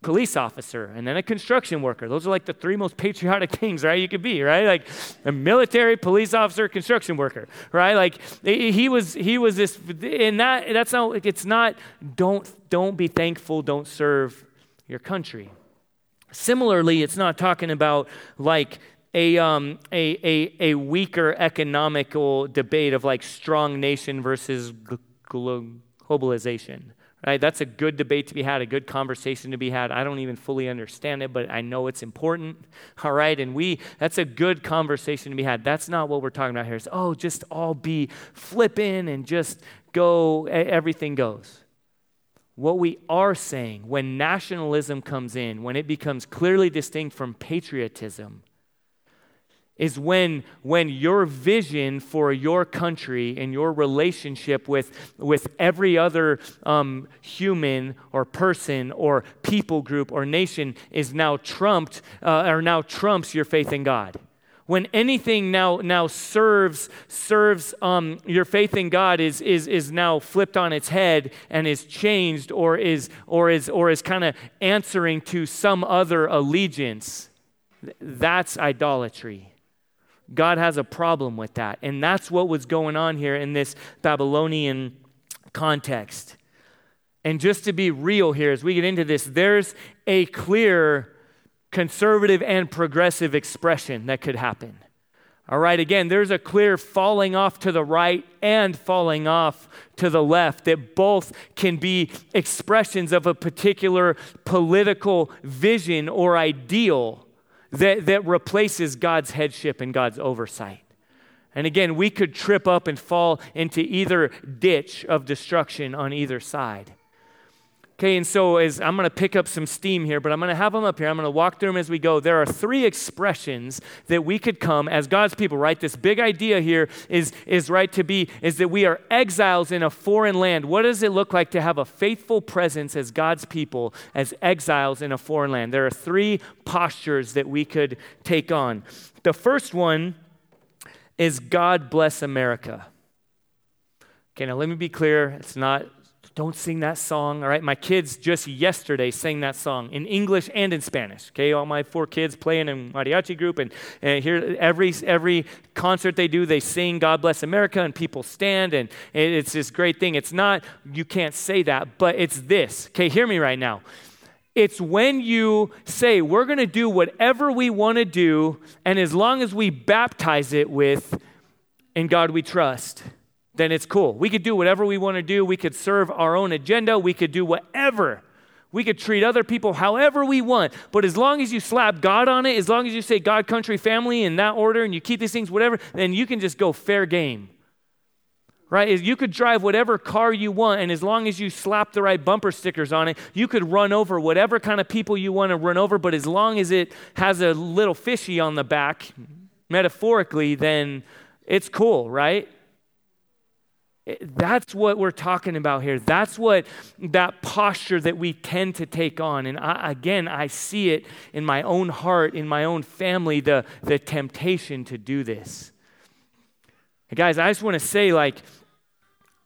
Speaker 2: police officer and then a construction worker. Those are like the three most patriotic things, right? You could be, right? Like a military, police officer, construction worker, right? Like he was he was this and that that's not it's not don't don't be thankful, don't serve your country. Similarly, it's not talking about like a, um, a, a, a weaker economical debate of like strong nation versus globalization. Right? That's a good debate to be had, a good conversation to be had. I don't even fully understand it, but I know it's important. All right? And we, that's a good conversation to be had. That's not what we're talking about here. It's, oh, just all be flipping and just go, everything goes. What we are saying when nationalism comes in, when it becomes clearly distinct from patriotism, is when, when your vision for your country and your relationship with, with every other um, human or person or people group or nation is now trumped uh, or now trumps your faith in God. When anything now, now serves, serves um, your faith in God is, is, is now flipped on its head and is changed or is, or is, or is kind of answering to some other allegiance, that's idolatry. God has a problem with that. And that's what was going on here in this Babylonian context. And just to be real here, as we get into this, there's a clear conservative and progressive expression that could happen. All right, again, there's a clear falling off to the right and falling off to the left that both can be expressions of a particular political vision or ideal that, that replaces God's headship and God's oversight. And again, we could trip up and fall into either ditch of destruction on either side. Okay, and so as I'm going to pick up some steam here, but I'm going to have them up here. I'm going to walk through them as we go. There are three expressions that we could come as God's people, right? This big idea here is, is right to be, is that we are exiles in a foreign land. What does it look like to have a faithful presence as God's people, as exiles in a foreign land? There are three postures that we could take on. The first one is God bless America. Okay, now let me be clear. It's not don't sing that song, all right? My kids just yesterday sang that song in English and in Spanish, okay? All my four kids playing in mariachi group, and, and here every, every concert they do, they sing God Bless America, and people stand, and it's this great thing. It's not, you can't say that, but it's this, okay? Hear me right now. It's when you say, we're going to do whatever we want to do, and as long as we baptize it with, in God we trust then it's cool. We could do whatever we want to do. We could serve our own agenda. We could do whatever. We could treat other people however we want. But as long as you slap God on it, as long as you say God, country, family in that order, and you keep these things, whatever, then you can just go fair game. Right? You could drive whatever car you want, and as long as you slap the right bumper stickers on it, you could run over whatever kind of people you want to run over. But as long as it has a little fishy on the back, metaphorically, then it's cool, right? That's what we're talking about here. That's what that posture that we tend to take on. And I, again, I see it in my own heart, in my own family, the, the temptation to do this. guys, I just want to say, like,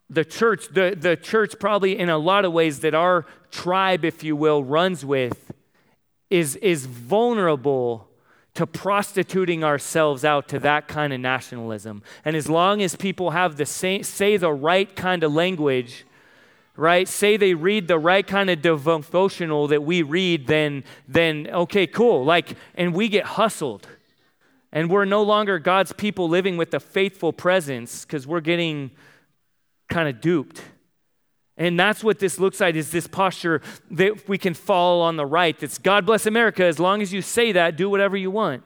Speaker 2: the church, the, the church, probably in a lot of ways that our tribe, if you will, runs with, is, is vulnerable to prostituting ourselves out to that kind of nationalism. And as long as people have the same, say the right kind of language, right? Say they read the right kind of devotional that we read, then then okay, cool. Like, and we get hustled. And we're no longer God's people living with a faithful presence because we're getting kind of duped. And that's what this looks like is this posture that we can fall on the right. That's God bless America. As long as you say that, do whatever you want.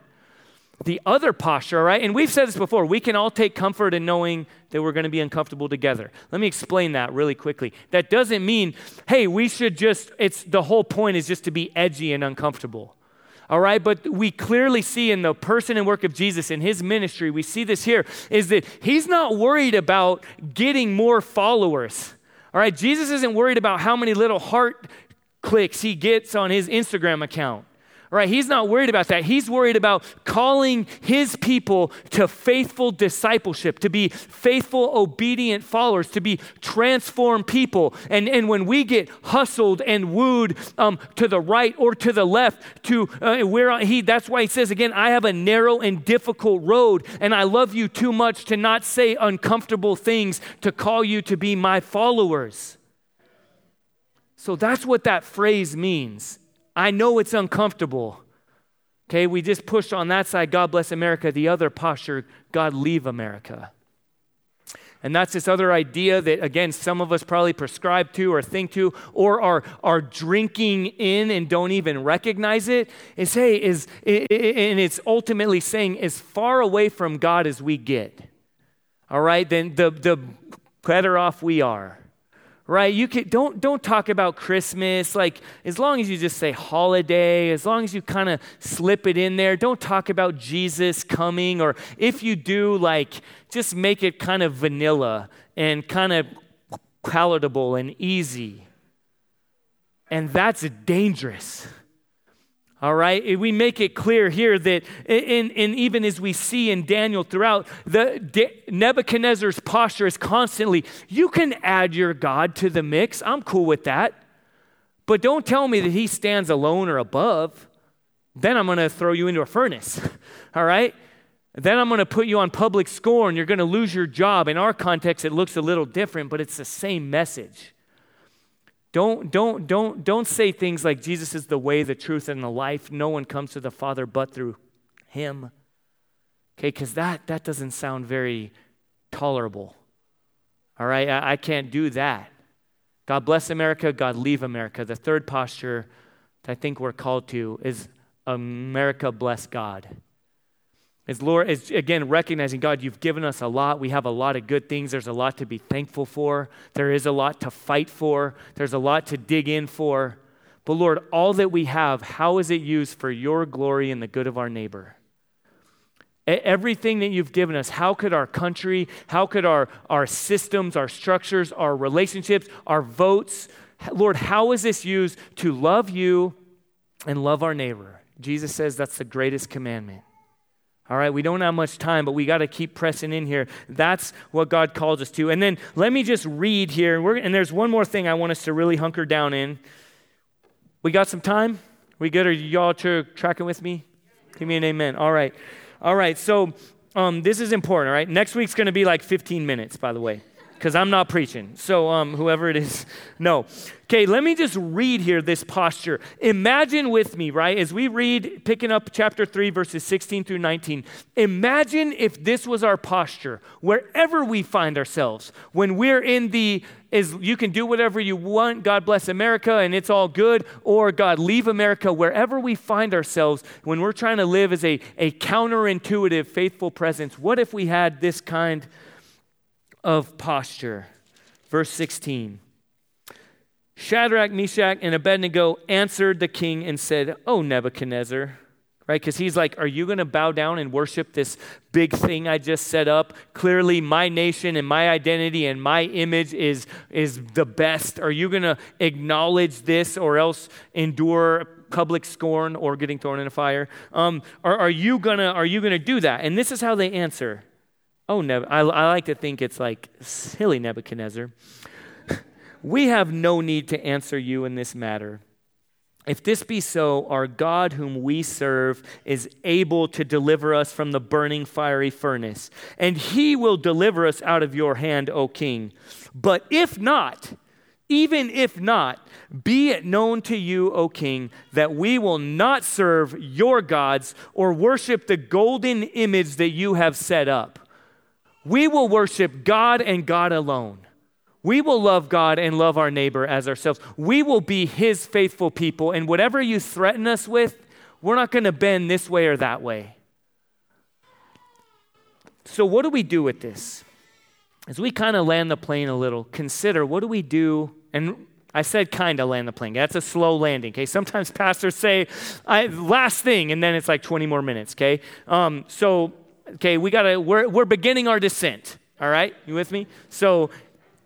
Speaker 2: The other posture, right? And we've said this before, we can all take comfort in knowing that we're going to be uncomfortable together. Let me explain that really quickly. That doesn't mean, hey, we should just, it's the whole point is just to be edgy and uncomfortable. All right, but we clearly see in the person and work of Jesus in his ministry, we see this here, is that he's not worried about getting more followers. All right, Jesus isn't worried about how many little heart clicks he gets on his Instagram account. Right, he's not worried about that. He's worried about calling his people to faithful discipleship, to be faithful, obedient followers, to be transformed people. And, and when we get hustled and wooed um, to the right or to the left, to uh, where he, that's why he says again, I have a narrow and difficult road, and I love you too much to not say uncomfortable things to call you to be my followers. So that's what that phrase means. I know it's uncomfortable. Okay, we just pushed on that side, God bless America. The other posture, God leave America. And that's this other idea that, again, some of us probably prescribe to or think to or are, are drinking in and don't even recognize it. Is, hey, is, and it's ultimately saying, as far away from God as we get, all right, then the, the better off we are right? You can don't don't talk about Christmas like as long as you just say holiday, as long as you kind of slip it in there. Don't talk about Jesus coming or if you do like just make it kind of vanilla and kind of palatable and easy. And that's dangerous. All right, we make it clear here that, and, and even as we see in Daniel throughout, the Nebuchadnezzar's posture is constantly, you can add your God to the mix. I'm cool with that. But don't tell me that he stands alone or above. Then I'm going to throw you into a furnace. All right? Then I'm going to put you on public scorn. You're going to lose your job. In our context, it looks a little different, but it's the same message. Don't, don't, don't, don't say things like Jesus is the way, the truth, and the life. No one comes to the Father but through him. Okay, because that, that doesn't sound very tolerable. All right, I, I can't do that. God bless America, God leave America. The third posture that I think we're called to is America bless God. Is Lord is again recognizing God, you've given us a lot. We have a lot of good things. There's a lot to be thankful for. There is a lot to fight for. There's a lot to dig in for. But Lord, all that we have, how is it used for your glory and the good of our neighbor? Everything that you've given us, how could our country, how could our, our systems, our structures, our relationships, our votes, Lord, how is this used to love you and love our neighbor? Jesus says that's the greatest commandment. All right, we don't have much time, but we got to keep pressing in here. That's what God calls us to. And then let me just read here. and there's one more thing I want us to really hunker down in. We got some time? We good? Are y'all tracking with me? Give me an amen. All right. All right. So um, this is important, all right? Next week's going to be like 15 minutes, by the way because I'm not preaching. So, um, whoever it is, no. Okay, let me just read here this posture. Imagine with me, right, as we read, picking up chapter 3, verses 16 through 19. Imagine if this was our posture, wherever we find ourselves, when we're in the is you can do whatever you want, God bless America, and it's all good, or God leave America, wherever we find ourselves, when we're trying to live as a, a counterintuitive, faithful presence, what if we had this kind of posture. Verse 16 Shadrach, Meshach, and Abednego answered the king and said, Oh, Nebuchadnezzar, right? Because he's like, Are you going to bow down and worship this big thing I just set up? Clearly, my nation and my identity and my image is, is the best. Are you going to acknowledge this or else endure public scorn or getting thrown in a fire? Um, are, are you going to are you gonna do that? And this is how they answer. Oh, Neb- I, I like to think it's like silly Nebuchadnezzar. we have no need to answer you in this matter. If this be so, our God, whom we serve, is able to deliver us from the burning fiery furnace, and he will deliver us out of your hand, O king. But if not, even if not, be it known to you, O king, that we will not serve your gods or worship the golden image that you have set up. We will worship God and God alone. We will love God and love our neighbor as ourselves. We will be his faithful people. And whatever you threaten us with, we're not going to bend this way or that way. So, what do we do with this? As we kind of land the plane a little, consider what do we do? And I said kind of land the plane. That's a slow landing, okay? Sometimes pastors say, last thing, and then it's like 20 more minutes, okay? Um, so, okay, we gotta, we're, we're beginning our descent, all right? You with me? So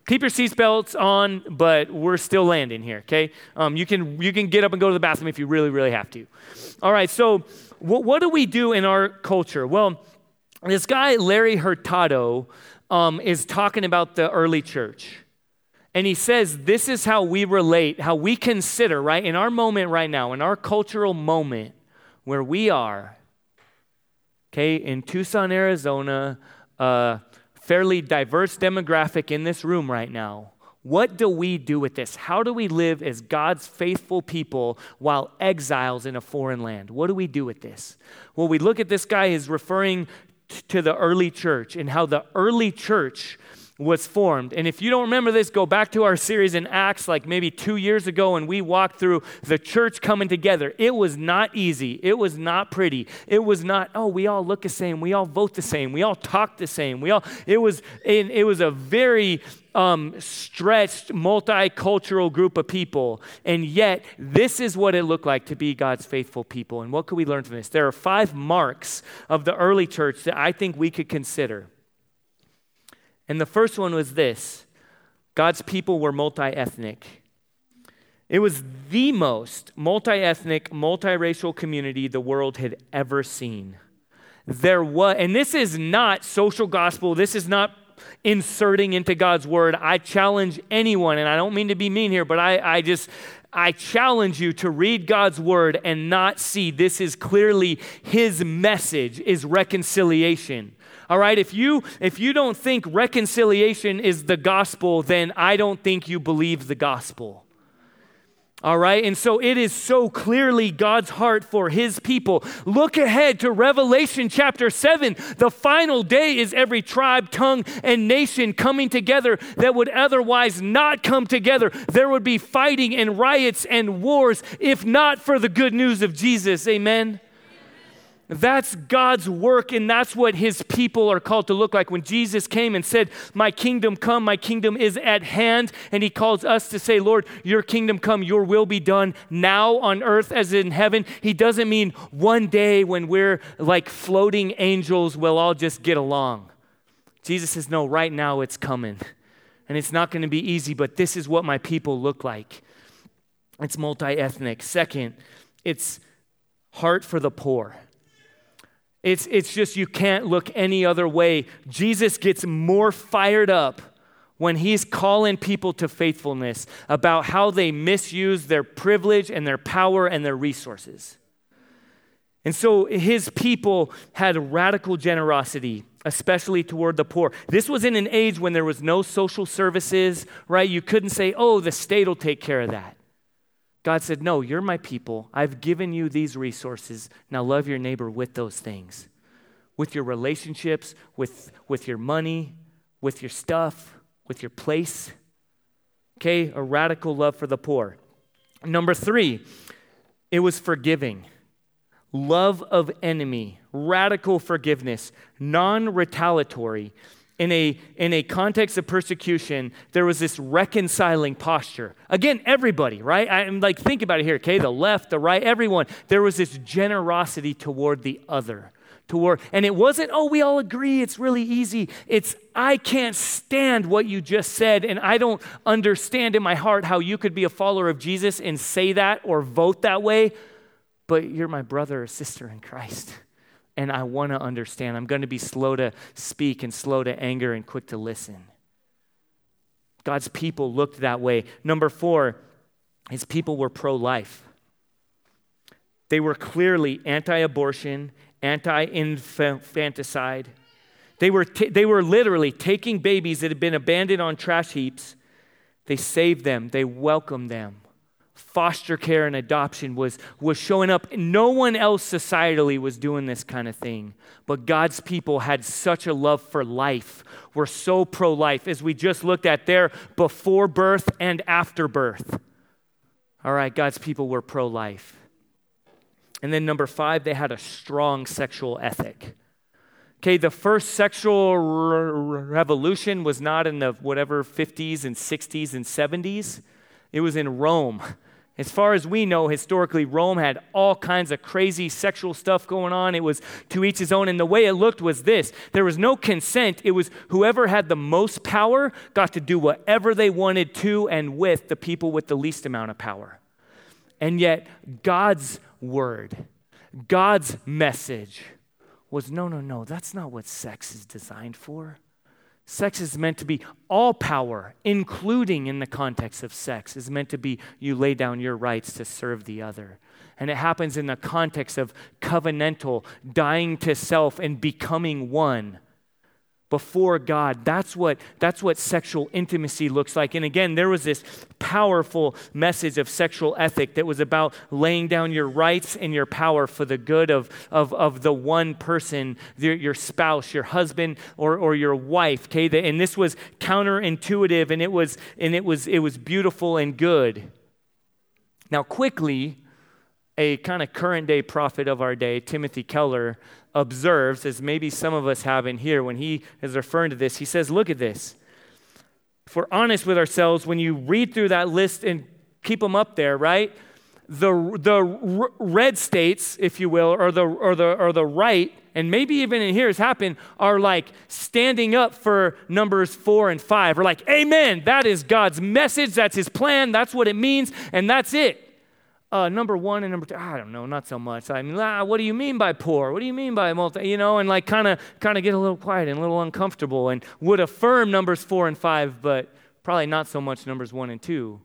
Speaker 2: keep your seatbelts on, but we're still landing here, okay? Um, you, can, you can get up and go to the bathroom if you really, really have to. All right, so what, what do we do in our culture? Well, this guy, Larry Hurtado, um, is talking about the early church. And he says, This is how we relate, how we consider, right, in our moment right now, in our cultural moment where we are, okay, in Tucson, Arizona, a fairly diverse demographic in this room right now. What do we do with this? How do we live as God's faithful people while exiles in a foreign land? What do we do with this? Well, we look at this guy is referring to the early church and how the early church was formed. And if you don't remember this, go back to our series in Acts, like maybe two years ago, and we walked through the church coming together. It was not easy. It was not pretty. It was not, oh, we all look the same. We all vote the same. We all talk the same. We all, it was, it was a very um, stretched, multicultural group of people. And yet, this is what it looked like to be God's faithful people. And what could we learn from this? There are five marks of the early church that I think we could consider. And the first one was this God's people were multi ethnic. It was the most multi ethnic, multiracial community the world had ever seen. There was, and this is not social gospel, this is not inserting into God's word. I challenge anyone, and I don't mean to be mean here, but I, I just, I challenge you to read God's word and not see this is clearly his message is reconciliation. All right, if you if you don't think reconciliation is the gospel, then I don't think you believe the gospel. All right, and so it is so clearly God's heart for his people. Look ahead to Revelation chapter 7. The final day is every tribe, tongue, and nation coming together that would otherwise not come together. There would be fighting and riots and wars if not for the good news of Jesus. Amen. That's God's work, and that's what his people are called to look like. When Jesus came and said, My kingdom come, my kingdom is at hand, and he calls us to say, Lord, your kingdom come, your will be done now on earth as in heaven. He doesn't mean one day when we're like floating angels, we'll all just get along. Jesus says, No, right now it's coming. And it's not going to be easy, but this is what my people look like. It's multi ethnic. Second, it's heart for the poor. It's, it's just you can't look any other way. Jesus gets more fired up when he's calling people to faithfulness about how they misuse their privilege and their power and their resources. And so his people had radical generosity, especially toward the poor. This was in an age when there was no social services, right? You couldn't say, oh, the state will take care of that. God said, No, you're my people. I've given you these resources. Now love your neighbor with those things with your relationships, with, with your money, with your stuff, with your place. Okay, a radical love for the poor. Number three, it was forgiving. Love of enemy, radical forgiveness, non retaliatory in a, in a context of persecution, there was this reconciling posture. Again, everybody, right? I'm like, think about it here, okay? The left, the right, everyone. There was this generosity toward the other. Toward, and it wasn't, oh, we all agree, it's really easy. It's, I can't stand what you just said, and I don't understand in my heart how you could be a follower of Jesus and say that or vote that way, but you're my brother or sister in Christ and I want to understand. I'm going to be slow to speak and slow to anger and quick to listen. God's people looked that way. Number four, his people were pro life. They were clearly anti abortion, anti infanticide. They were, t- they were literally taking babies that had been abandoned on trash heaps. They saved them, they welcomed them foster care and adoption was, was showing up. No one else societally was doing this kind of thing. But God's people had such a love for life, were so pro life, as we just looked at there before birth and after birth. All right, God's people were pro life. And then number five, they had a strong sexual ethic. Okay, the first sexual re- revolution was not in the whatever 50s and 60s and 70s. It was in Rome. As far as we know, historically, Rome had all kinds of crazy sexual stuff going on. It was to each his own. And the way it looked was this there was no consent. It was whoever had the most power got to do whatever they wanted to and with the people with the least amount of power. And yet, God's word, God's message was no, no, no, that's not what sex is designed for. Sex is meant to be all power, including in the context of sex, is meant to be you lay down your rights to serve the other. And it happens in the context of covenantal, dying to self and becoming one before God. That's what, that's what sexual intimacy looks like. And again, there was this powerful message of sexual ethic that was about laying down your rights and your power for the good of, of, of the one person, your, your spouse, your husband, or, or your wife. Okay? And this was counterintuitive and it was and it was it was beautiful and good. Now quickly, a kind of current day prophet of our day, Timothy Keller, observes, as maybe some of us have in here, when he is referring to this, he says, Look at this. If we're honest with ourselves, when you read through that list and keep them up there, right? The, the red states, if you will, or the, or, the, or the right, and maybe even in here has happened, are like standing up for numbers four and five, We're like, Amen, that is God's message, that's His plan, that's what it means, and that's it. Uh, number one and number two, I don't know, not so much. I mean, ah, what do you mean by poor? What do you mean by multi? You know, and like kind of kind of get a little quiet and a little uncomfortable, and would affirm numbers four and five, but probably not so much numbers one and two.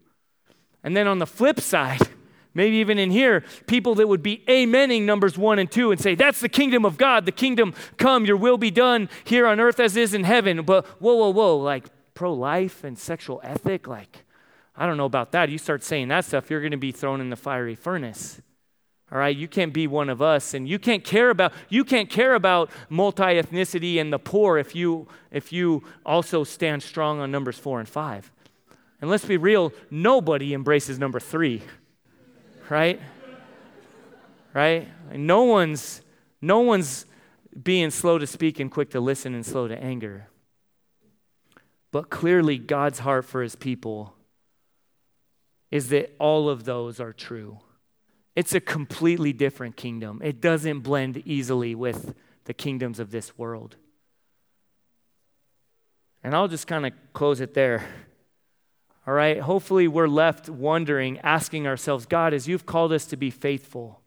Speaker 2: And then on the flip side, maybe even in here, people that would be amening numbers one and two and say, That's the kingdom of God, the kingdom come, your will be done here on earth as is in heaven. But whoa, whoa, whoa, like pro life and sexual ethic, like I don't know about that. You start saying that stuff, you're going to be thrown in the fiery furnace. All right, you can't be one of us, and you can't care about you can't care about multi ethnicity and the poor if you if you also stand strong on numbers four and five. And let's be real, nobody embraces number three, right? right? No one's no one's being slow to speak and quick to listen and slow to anger. But clearly, God's heart for his people is that all of those are true. It's a completely different kingdom. It doesn't blend easily with the kingdoms of this world. And I'll just kind of close it there. All right? Hopefully, we're left wondering, asking ourselves, God, as you've called us to be faithful,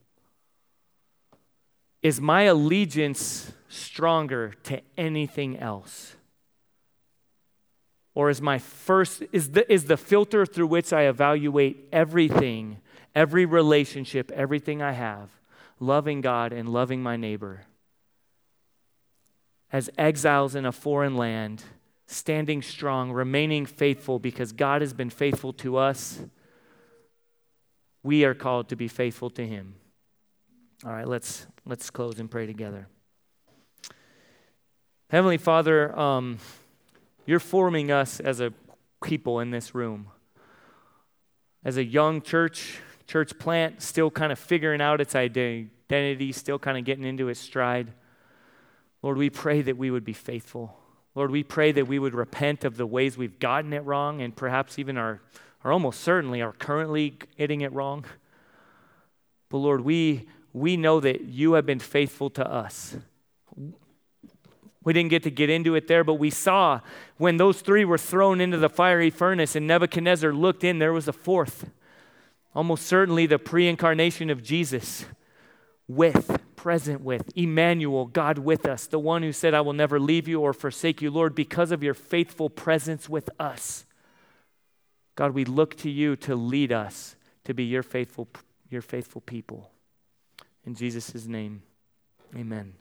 Speaker 2: is my allegiance stronger to anything else? Or is my first, is the, is the filter through which I evaluate everything, every relationship, everything I have, loving God and loving my neighbor? As exiles in a foreign land, standing strong, remaining faithful because God has been faithful to us, we are called to be faithful to Him. All right, let's, let's close and pray together. Heavenly Father, um, you're forming us as a people in this room. As a young church, church plant, still kind of figuring out its identity, still kind of getting into its stride. Lord, we pray that we would be faithful. Lord, we pray that we would repent of the ways we've gotten it wrong and perhaps even are, are almost certainly are currently getting it wrong. But Lord, we, we know that you have been faithful to us. We didn't get to get into it there, but we saw when those three were thrown into the fiery furnace and Nebuchadnezzar looked in, there was a fourth. Almost certainly the pre incarnation of Jesus with, present with, Emmanuel, God with us, the one who said, I will never leave you or forsake you, Lord, because of your faithful presence with us. God, we look to you to lead us to be your faithful, your faithful people. In Jesus' name, amen.